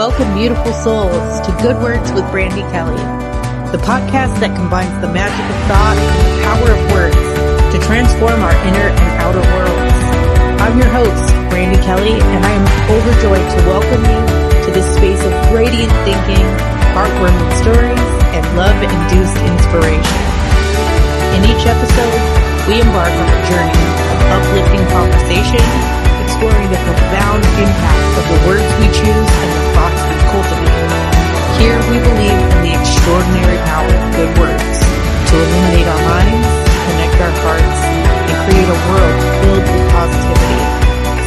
Welcome, beautiful souls, to Good Words with Brandi Kelly, the podcast that combines the magic of thought and the power of words to transform our inner and outer worlds. I'm your host, Brandi Kelly, and I am overjoyed to welcome you to this space of radiant thinking, heartwarming stories, and love-induced inspiration. In each episode, we embark on a journey of uplifting conversation, exploring the profound impact of the words we choose and the thoughts we cultivate. Here we believe in the extraordinary power of good words to illuminate our minds, connect our hearts, and create a world filled with positivity.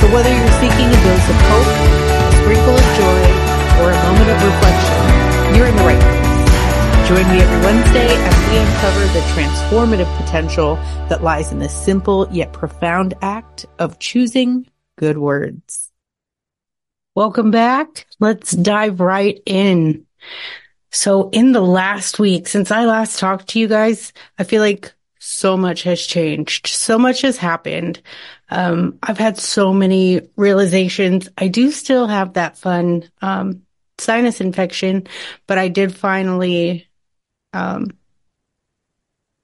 So whether you're seeking a dose of hope, a sprinkle of joy, or a moment of reflection, you're in the right place. Join me every Wednesday as we uncover the transformative potential that lies in the simple yet profound act of choosing good words. Welcome back. Let's dive right in. So in the last week, since I last talked to you guys, I feel like so much has changed. So much has happened. Um, I've had so many realizations. I do still have that fun, um, sinus infection, but I did finally, um,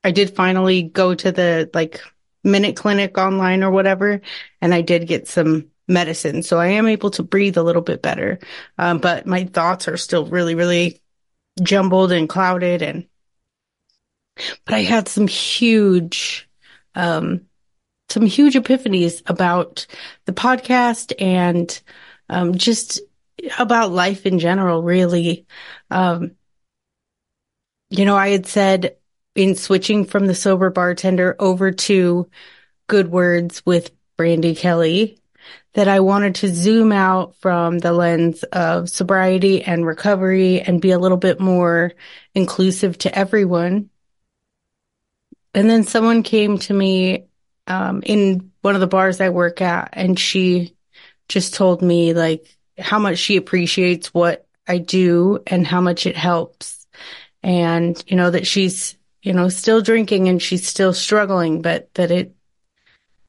I did finally go to the like minute clinic online or whatever, and I did get some medicine. So I am able to breathe a little bit better. Um, but my thoughts are still really, really jumbled and clouded and, but I had some huge, um, some huge epiphanies about the podcast and, um, just about life in general, really. Um, you know, I had said in switching from the sober bartender over to good words with Brandi Kelly that I wanted to zoom out from the lens of sobriety and recovery and be a little bit more inclusive to everyone. And then someone came to me um, in one of the bars I work at, and she just told me like how much she appreciates what I do and how much it helps. And, you know, that she's, you know, still drinking and she's still struggling, but that it,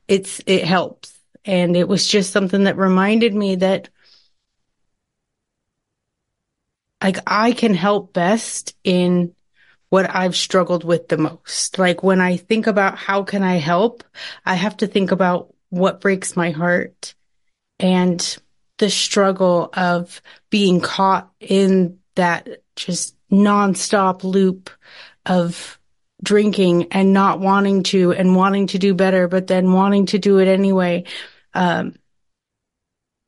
it's, it helps and it was just something that reminded me that like I can help best in what I've struggled with the most. Like when I think about how can I help, I have to think about what breaks my heart and the struggle of being caught in that just nonstop loop of drinking and not wanting to and wanting to do better, but then wanting to do it anyway. Um,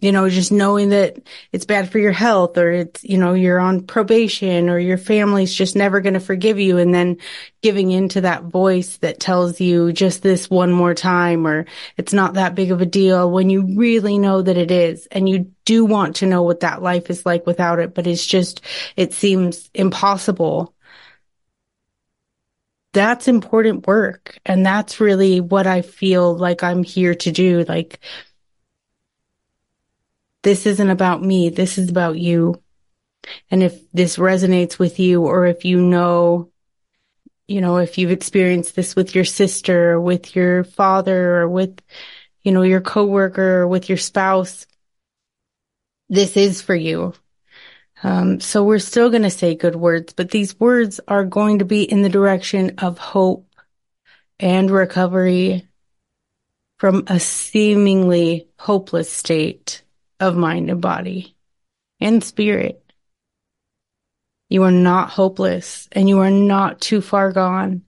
you know, just knowing that it's bad for your health or it's, you know, you're on probation or your family's just never going to forgive you. And then giving into that voice that tells you just this one more time or it's not that big of a deal when you really know that it is. And you do want to know what that life is like without it, but it's just, it seems impossible that's important work. And that's really what I feel like I'm here to do. Like, this isn't about me. This is about you. And if this resonates with you, or if you know, you know, if you've experienced this with your sister, or with your father, or with, you know, your coworker, or with your spouse, this is for you. Um, so we're still going to say good words, but these words are going to be in the direction of hope and recovery from a seemingly hopeless state of mind and body and spirit. You are not hopeless and you are not too far gone.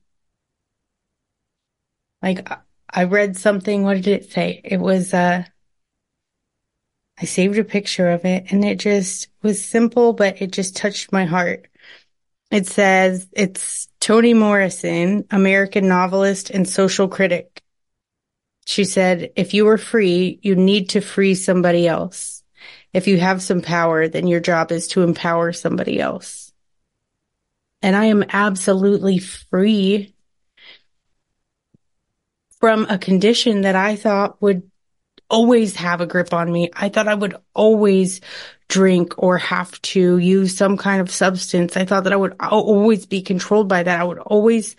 Like I read something, what did it say? It was, uh, I saved a picture of it and it just was simple, but it just touched my heart. It says it's Toni Morrison, American novelist and social critic. She said, if you are free, you need to free somebody else. If you have some power, then your job is to empower somebody else. And I am absolutely free from a condition that I thought would always have a grip on me. I thought I would always drink or have to use some kind of substance. I thought that I would always be controlled by that. I would always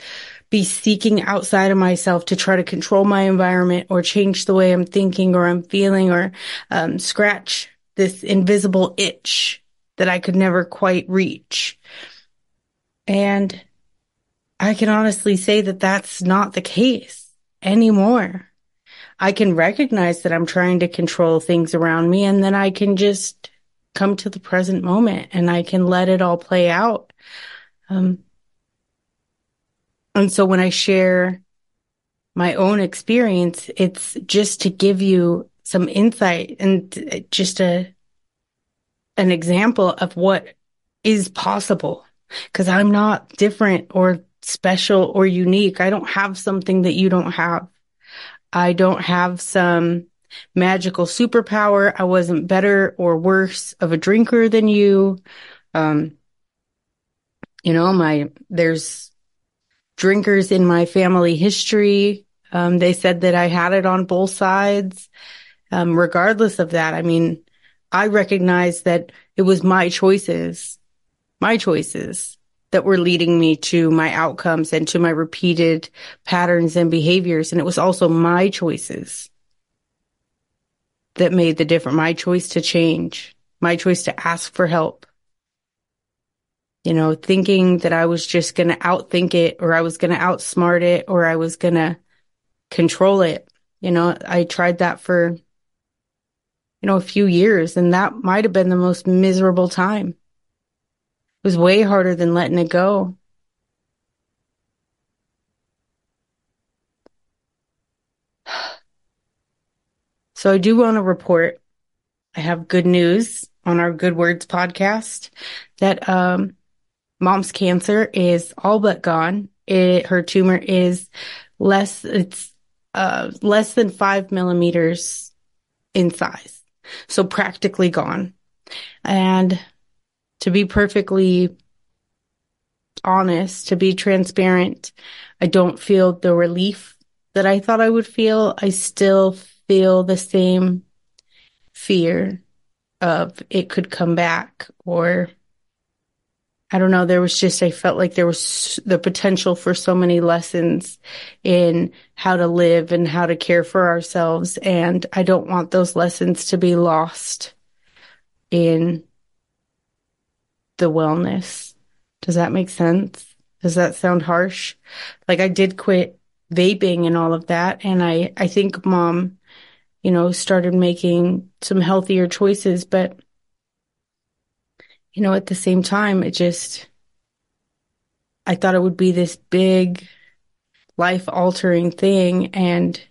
be seeking outside of myself to try to control my environment or change the way I'm thinking or I'm feeling or um, scratch this invisible itch that I could never quite reach. And I can honestly say that that's not the case anymore. I can recognize that I'm trying to control things around me and then I can just come to the present moment and I can let it all play out. Um, and so when I share my own experience, it's just to give you some insight and just a, an example of what is possible. Cause I'm not different or special or unique. I don't have something that you don't have. I don't have some magical superpower. I wasn't better or worse of a drinker than you. Um, you know, my, there's drinkers in my family history. Um, they said that I had it on both sides. Um, regardless of that, I mean, I recognize that it was my choices, my choices that were leading me to my outcomes and to my repeated patterns and behaviors. And it was also my choices that made the difference, my choice to change, my choice to ask for help. You know, thinking that I was just going to outthink it or I was going to outsmart it or I was going to control it. You know, I tried that for, you know, a few years and that might have been the most miserable time. Was way harder than letting it go. So I do want to report I have good news on our Good Words podcast that um, mom's cancer is all but gone. It, her tumor is less, it's uh, less than five millimeters in size. So practically gone. And to be perfectly honest, to be transparent, I don't feel the relief that I thought I would feel. I still feel the same fear of it could come back or I don't know. There was just, I felt like there was the potential for so many lessons in how to live and how to care for ourselves. And I don't want those lessons to be lost in the wellness. Does that make sense? Does that sound harsh? Like I did quit vaping and all of that. And I, I think mom you know, started making some healthier choices. But, you know, at the same time, it just, I thought it would be this big life altering thing. And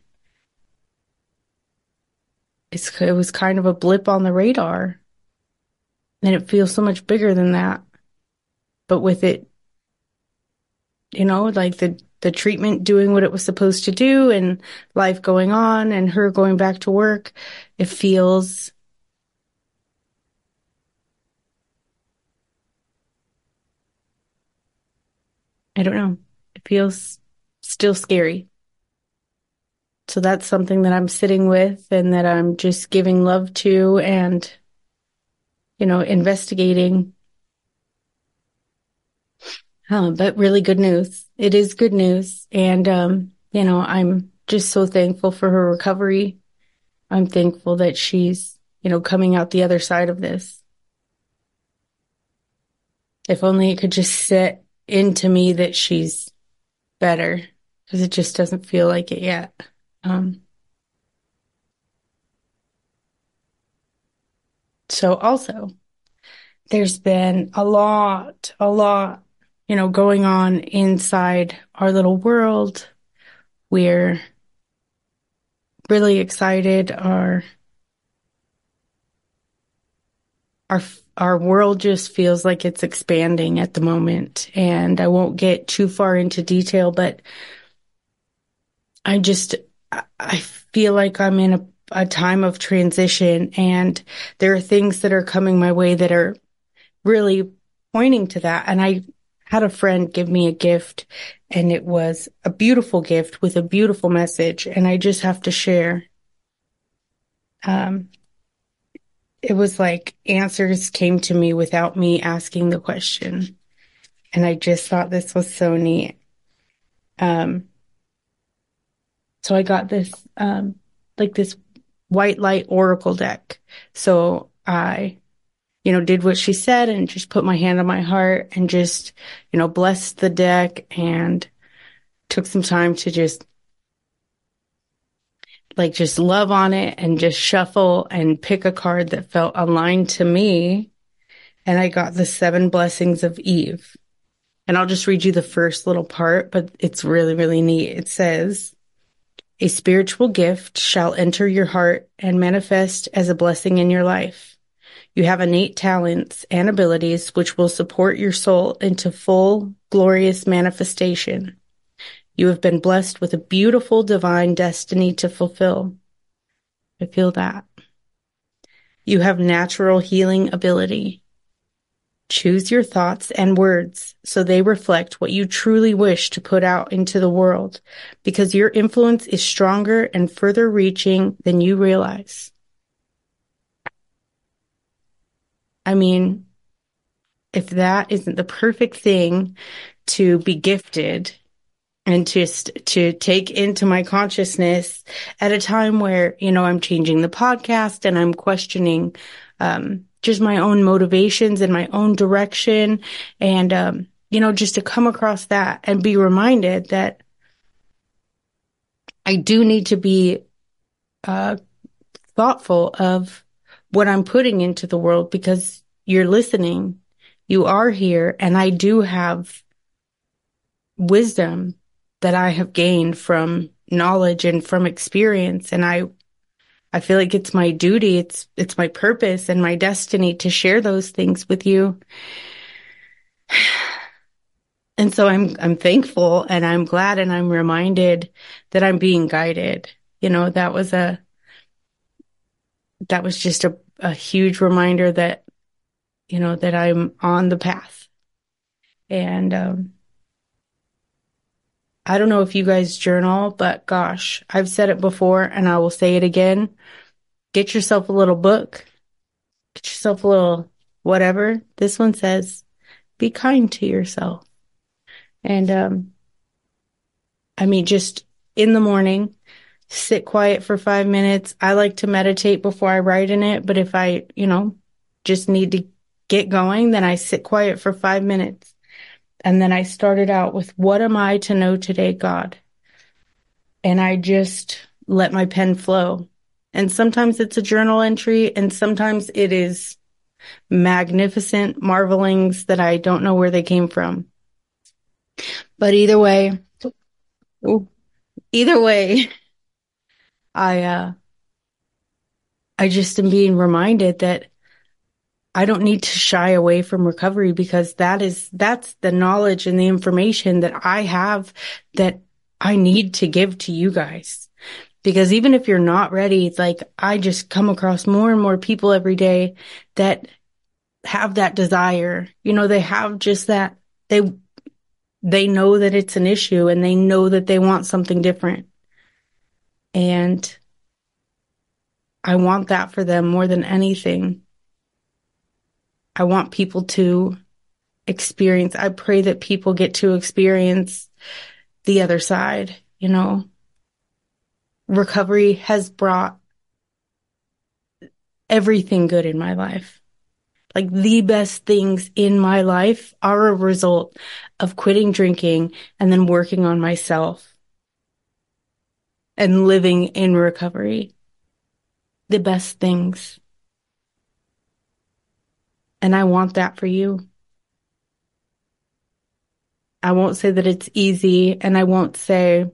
it's, it was kind of a blip on the radar. And it feels so much bigger than that. But with it, you know, like the the treatment doing what it was supposed to do and life going on and her going back to work, it feels I don't know. It feels still scary. So that's something that I'm sitting with and that I'm just giving love to and, you know, investigating um, but really good news. It is good news. And, um, you know, I'm just so thankful for her recovery. I'm thankful that she's, you know, coming out the other side of this. If only it could just sit into me that she's better because it just doesn't feel like it yet. Um, so also there's been a lot, a lot you know, going on inside our little world. We're really excited. Our, our, our world just feels like it's expanding at the moment. And I won't get too far into detail, but I just, I feel like I'm in a, a time of transition and there are things that are coming my way that are really pointing to that. And I had a friend give me a gift and it was a beautiful gift with a beautiful message and I just have to share. Um, it was like answers came to me without me asking the question. And I just thought this was so neat. Um, so I got this, um, like this white light oracle deck. So I you know, did what she said and just put my hand on my heart and just, you know, blessed the deck and took some time to just like just love on it and just shuffle and pick a card that felt aligned to me. And I got the seven blessings of Eve. And I'll just read you the first little part, but it's really, really neat. It says, a spiritual gift shall enter your heart and manifest as a blessing in your life. You have innate talents and abilities which will support your soul into full, glorious manifestation. You have been blessed with a beautiful divine destiny to fulfill. I feel that. You have natural healing ability. Choose your thoughts and words so they reflect what you truly wish to put out into the world because your influence is stronger and further reaching than you realize. I mean, if that isn't the perfect thing to be gifted and just to take into my consciousness at a time where, you know, I'm changing the podcast and I'm questioning, um, just my own motivations and my own direction. And, um, you know, just to come across that and be reminded that I do need to be, uh, thoughtful of what I'm putting into the world because you're listening. You are here and I do have wisdom that I have gained from knowledge and from experience. And I, I feel like it's my duty. It's, it's my purpose and my destiny to share those things with you. And so I'm, I'm thankful and I'm glad and I'm reminded that I'm being guided. You know, that was a, that was just a, a huge reminder that, you know, that I'm on the path. And, um, I don't know if you guys journal, but gosh, I've said it before and I will say it again. Get yourself a little book. Get yourself a little whatever. This one says, be kind to yourself. And, um, I mean, just in the morning, sit quiet for five minutes. I like to meditate before I write in it, but if I, you know, just need to get going, then I sit quiet for five minutes and then I started out with, what am I to know today, God? And I just let my pen flow. And sometimes it's a journal entry and sometimes it is magnificent marvelings that I don't know where they came from. But either way, either way, I, uh, I just am being reminded that I don't need to shy away from recovery because that is, that's the knowledge and the information that I have that I need to give to you guys. Because even if you're not ready, it's like I just come across more and more people every day that have that desire. You know, they have just that, they, they know that it's an issue and they know that they want something different. And I want that for them more than anything. I want people to experience, I pray that people get to experience the other side, you know. Recovery has brought everything good in my life. Like the best things in my life are a result of quitting drinking and then working on myself and living in recovery. The best things. And I want that for you. I won't say that it's easy and I won't say,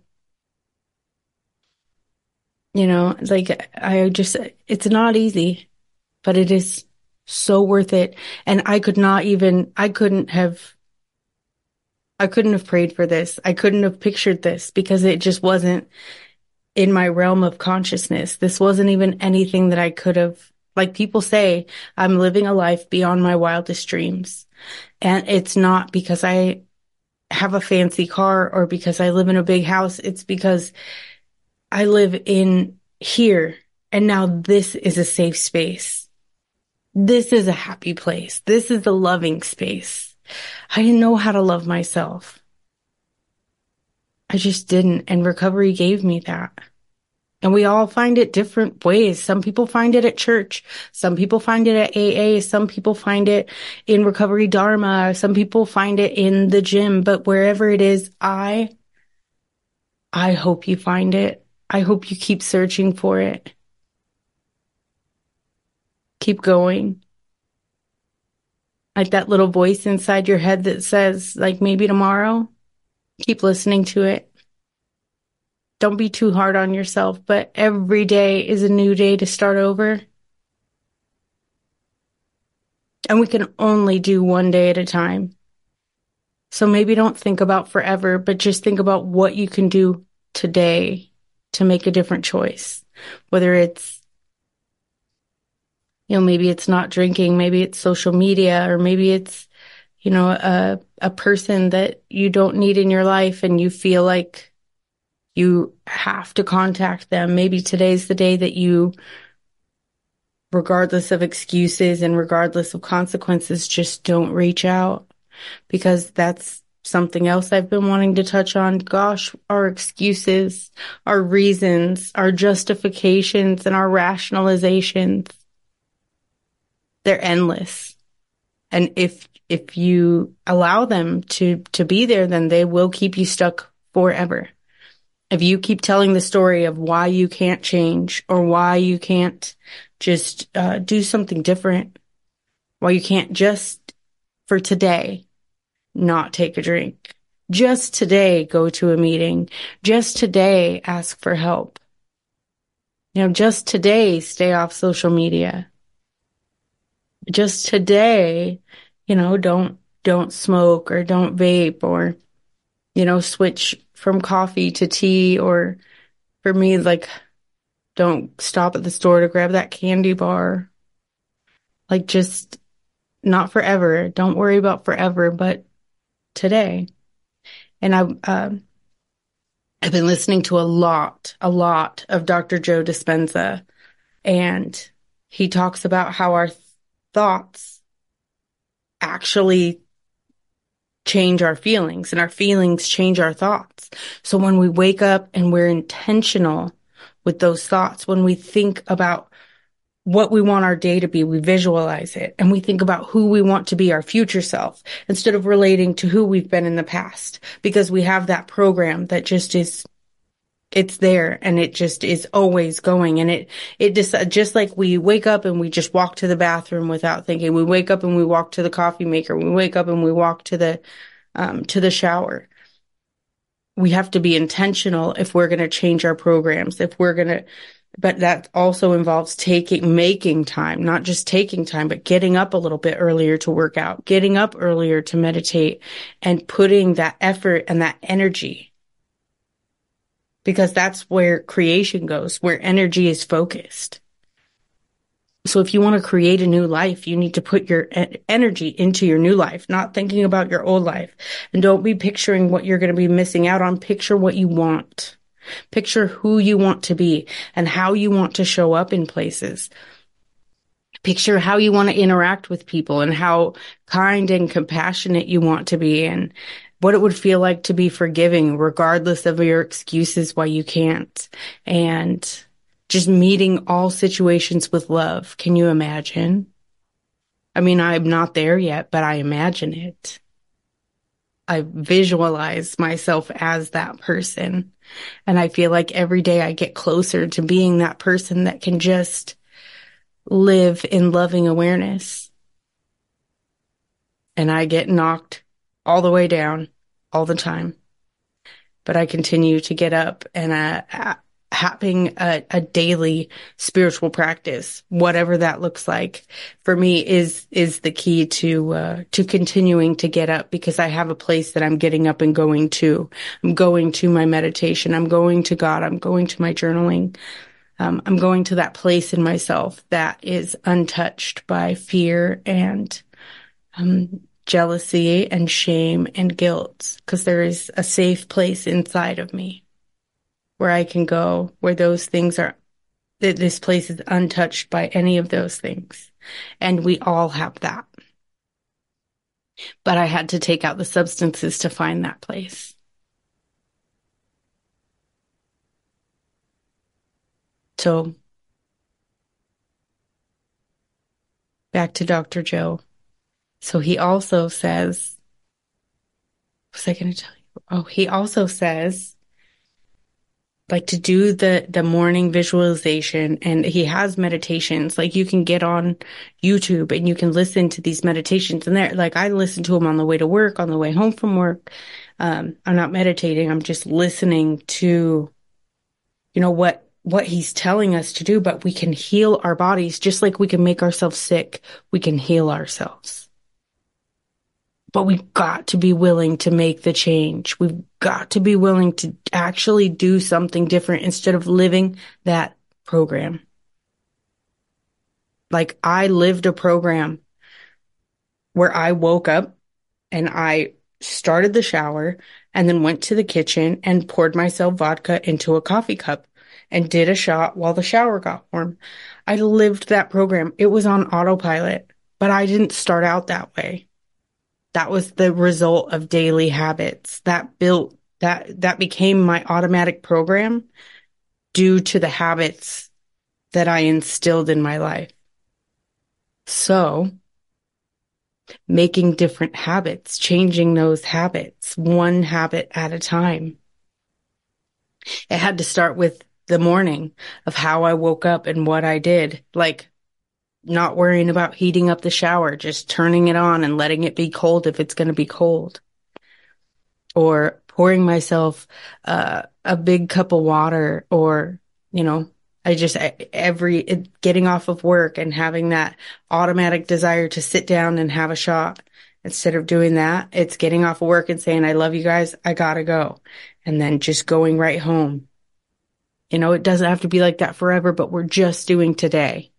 you know, like I just, it's not easy, but it is so worth it. And I could not even, I couldn't have, I couldn't have prayed for this. I couldn't have pictured this because it just wasn't in my realm of consciousness. This wasn't even anything that I could have like people say, I'm living a life beyond my wildest dreams. And it's not because I have a fancy car or because I live in a big house. It's because I live in here and now this is a safe space. This is a happy place. This is a loving space. I didn't know how to love myself. I just didn't. And recovery gave me that. And we all find it different ways. Some people find it at church. Some people find it at AA. Some people find it in recovery dharma. Some people find it in the gym, but wherever it is, I, I hope you find it. I hope you keep searching for it. Keep going. Like that little voice inside your head that says, like, maybe tomorrow, keep listening to it don't be too hard on yourself, but every day is a new day to start over. And we can only do one day at a time. So maybe don't think about forever, but just think about what you can do today to make a different choice. Whether it's, you know, maybe it's not drinking, maybe it's social media, or maybe it's, you know, a, a person that you don't need in your life and you feel like you have to contact them. Maybe today's the day that you, regardless of excuses and regardless of consequences, just don't reach out because that's something else I've been wanting to touch on. Gosh, our excuses, our reasons, our justifications and our rationalizations, they're endless. And if, if you allow them to, to be there, then they will keep you stuck forever if you keep telling the story of why you can't change or why you can't just uh, do something different, why you can't just for today not take a drink, just today go to a meeting, just today ask for help, you know, just today stay off social media, just today, you know, don't don't smoke or don't vape or you know switch from coffee to tea or for me, like, don't stop at the store to grab that candy bar. Like, just not forever. Don't worry about forever, but today. And I, uh, I've been listening to a lot, a lot of Dr. Joe Dispenza, and he talks about how our thoughts actually change our feelings and our feelings change our thoughts. So when we wake up and we're intentional with those thoughts, when we think about what we want our day to be, we visualize it and we think about who we want to be our future self instead of relating to who we've been in the past because we have that program that just is it's there and it just is always going. And it it just just like we wake up and we just walk to the bathroom without thinking. We wake up and we walk to the coffee maker. We wake up and we walk to the um, to the shower. We have to be intentional if we're going to change our programs if we're going to but that also involves taking making time not just taking time but getting up a little bit earlier to work out getting up earlier to meditate and putting that effort and that energy because that's where creation goes, where energy is focused. So if you want to create a new life, you need to put your energy into your new life, not thinking about your old life. And don't be picturing what you're going to be missing out on. Picture what you want. Picture who you want to be and how you want to show up in places. Picture how you want to interact with people and how kind and compassionate you want to be and what it would feel like to be forgiving regardless of your excuses why you can't and just meeting all situations with love. Can you imagine? I mean, I'm not there yet, but I imagine it. I visualize myself as that person. And I feel like every day I get closer to being that person that can just live in loving awareness. And I get knocked all the way down all the time. But I continue to get up and uh, having a, a, daily spiritual practice, whatever that looks like, for me is is the key to uh, to continuing to get up because I have a place that I'm getting up and going to. I'm going to my meditation. I'm going to God. I'm going to my journaling. Um, I'm going to that place in myself that is untouched by fear and um, jealousy and shame and guilt because there is a safe place inside of me where I can go where those things are that this place is untouched by any of those things. And we all have that. But I had to take out the substances to find that place. So back to Dr. Joe. So he also says, was I going to tell you? Oh, he also says like to do the the morning visualization and he has meditations. Like you can get on YouTube and you can listen to these meditations and there like I listen to them on the way to work on the way home from work. Um, I'm not meditating I'm just listening to you know what what he's telling us to do but we can heal our bodies just like we can make ourselves sick. We can heal ourselves but we've got to be willing to make the change. We've got to be willing to actually do something different instead of living that program. Like I lived a program where I woke up and I started the shower and then went to the kitchen and poured myself vodka into a coffee cup and did a shot while the shower got warm. I lived that program. It was on autopilot, but I didn't start out that way that was the result of daily habits that built that that became my automatic program due to the habits that I instilled in my life. So making different habits, changing those habits one habit at a time. It had to start with the morning of how I woke up and what I did. Like not worrying about heating up the shower, just turning it on and letting it be cold if it's going to be cold. Or pouring myself uh, a big cup of water or, you know, I just every getting off of work and having that automatic desire to sit down and have a shot. Instead of doing that, it's getting off of work and saying, I love you guys. I gotta go. And then just going right home. You know, it doesn't have to be like that forever, but we're just doing today.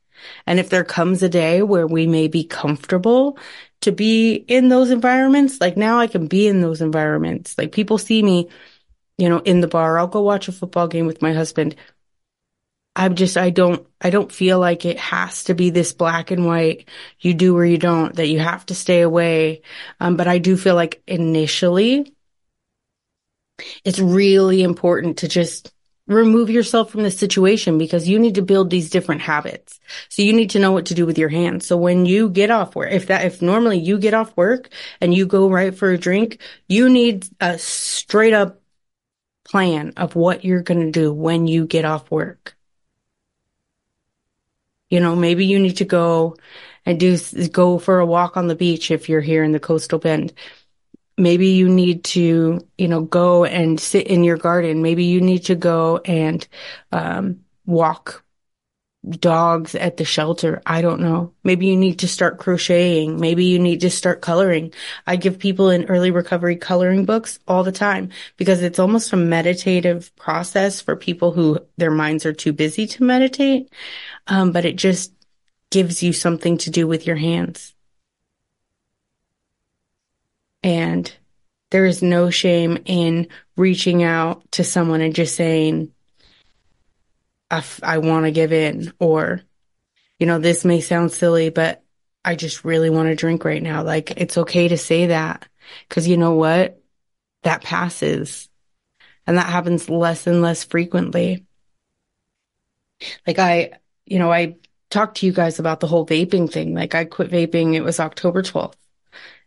And if there comes a day where we may be comfortable to be in those environments, like now I can be in those environments. Like people see me, you know, in the bar. I'll go watch a football game with my husband. I'm just, I don't, I don't feel like it has to be this black and white, you do or you don't, that you have to stay away. Um, but I do feel like initially it's really important to just remove yourself from the situation because you need to build these different habits. So you need to know what to do with your hands. So when you get off work, if that, if normally you get off work and you go right for a drink, you need a straight up plan of what you're going to do when you get off work. You know, maybe you need to go and do, go for a walk on the beach if you're here in the coastal bend maybe you need to, you know, go and sit in your garden. Maybe you need to go and um, walk dogs at the shelter. I don't know. Maybe you need to start crocheting. Maybe you need to start coloring. I give people in early recovery coloring books all the time because it's almost a meditative process for people who their minds are too busy to meditate. Um, but it just gives you something to do with your hands. And there is no shame in reaching out to someone and just saying, I, f- I want to give in, or, you know, this may sound silly, but I just really want to drink right now. Like, it's okay to say that. Cause you know what? That passes. And that happens less and less frequently. Like, I, you know, I talked to you guys about the whole vaping thing. Like, I quit vaping, it was October 12th.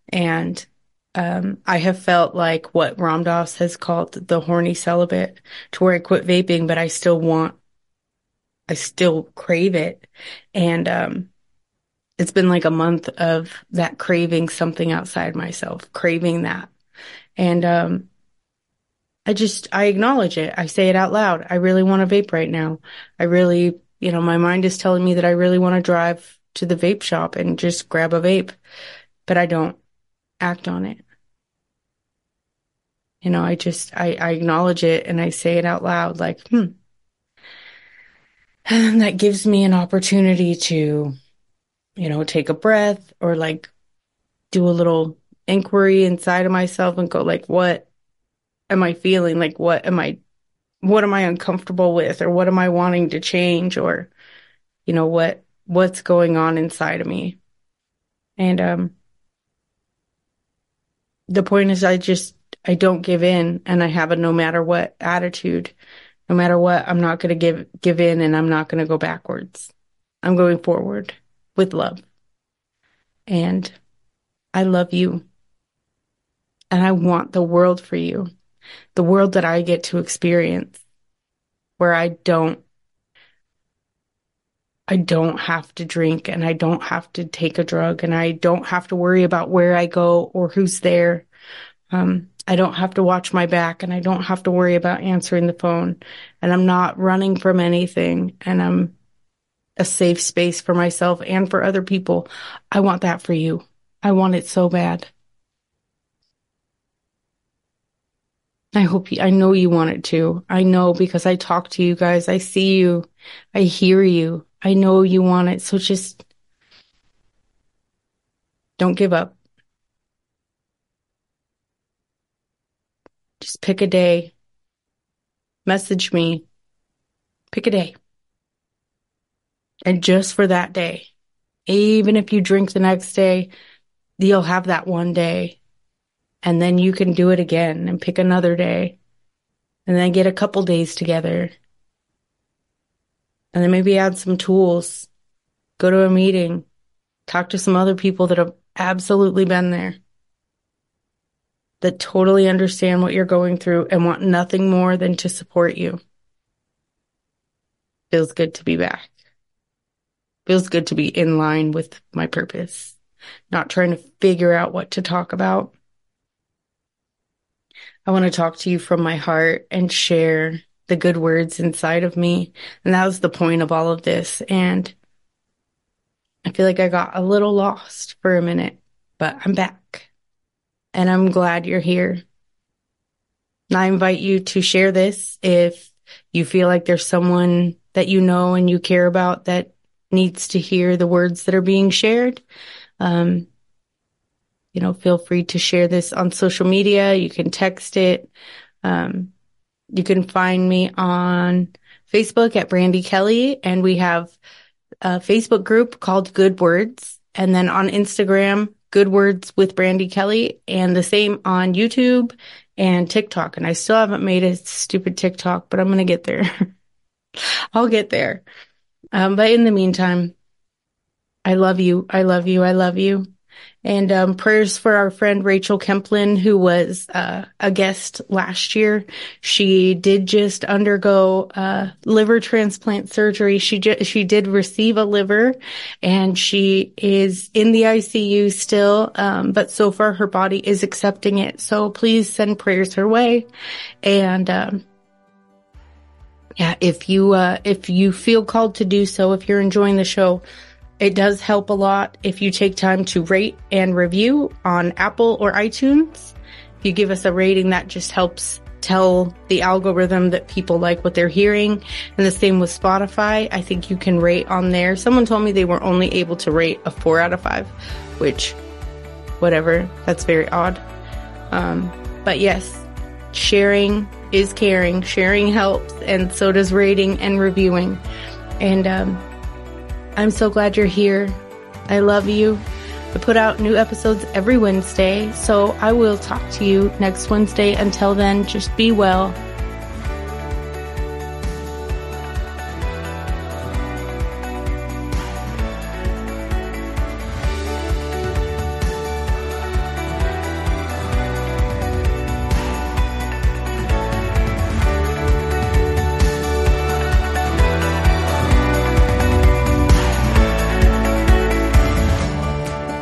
And um, I have felt like what Ram Dass has called the horny celibate to where I quit vaping, but I still want, I still crave it. And, um, it's been like a month of that craving something outside myself, craving that. And, um, I just, I acknowledge it. I say it out loud. I really want to vape right now. I really, you know, my mind is telling me that I really want to drive to the vape shop and just grab a vape, but I don't act on it. You know, I just, I, I acknowledge it and I say it out loud like, hmm. And that gives me an opportunity to, you know, take a breath or like do a little inquiry inside of myself and go like, what am I feeling? Like, what am I, what am I uncomfortable with? Or what am I wanting to change? Or, you know, what, what's going on inside of me? And, um, the point is I just, I don't give in and I have a no matter what attitude No matter what, I'm not going to give, give in and I'm not going to go backwards. I'm going forward with love. And I love you. And I want the world for you. The world that I get to experience where I don't I don't have to drink and I don't have to take a drug and I don't have to worry about where I go or who's there. Um, I don't have to watch my back and I don't have to worry about answering the phone and I'm not running from anything and I'm a safe space for myself and for other people. I want that for you. I want it so bad. I hope you, I know you want it too. I know because I talk to you guys. I see you. I hear you. I know you want it. So just don't give up. Just pick a day. Message me. Pick a day. And just for that day, even if you drink the next day, you'll have that one day. And then you can do it again and pick another day. And then get a couple days together and then maybe add some tools, go to a meeting, talk to some other people that have absolutely been there, that totally understand what you're going through and want nothing more than to support you. Feels good to be back. Feels good to be in line with my purpose, not trying to figure out what to talk about. I want to talk to you from my heart and share the good words inside of me. And that was the point of all of this. And I feel like I got a little lost for a minute, but I'm back and I'm glad you're here. And I invite you to share this if you feel like there's someone that you know and you care about that needs to hear the words that are being shared. Um, you know, feel free to share this on social media. You can text it. Um, you can find me on Facebook at Brandi Kelly, and we have a Facebook group called Good Words. And then on Instagram, Good Words with Brandi Kelly, and the same on YouTube and TikTok. And I still haven't made a stupid TikTok, but I'm to get there. I'll get there. Um, but in the meantime, I love you. I love you. I love you. And um, prayers for our friend Rachel Kemplin, who was uh, a guest last year. She did just undergo uh, liver transplant surgery. She ju- she did receive a liver, and she is in the ICU still. Um, but so far, her body is accepting it. So please send prayers her way. And um, yeah, if you uh, if you feel called to do so, if you're enjoying the show it does help a lot if you take time to rate and review on Apple or iTunes. If you give us a rating, that just helps tell the algorithm that people like what they're hearing. And the same with Spotify. I think you can rate on there. Someone told me they were only able to rate a four out of five, which, whatever, that's very odd. Um, but yes, sharing is caring. Sharing helps, and so does rating and reviewing. And um, I'm so glad you're here. I love you. I put out new episodes every Wednesday, so I will talk to you next Wednesday. Until then, just be well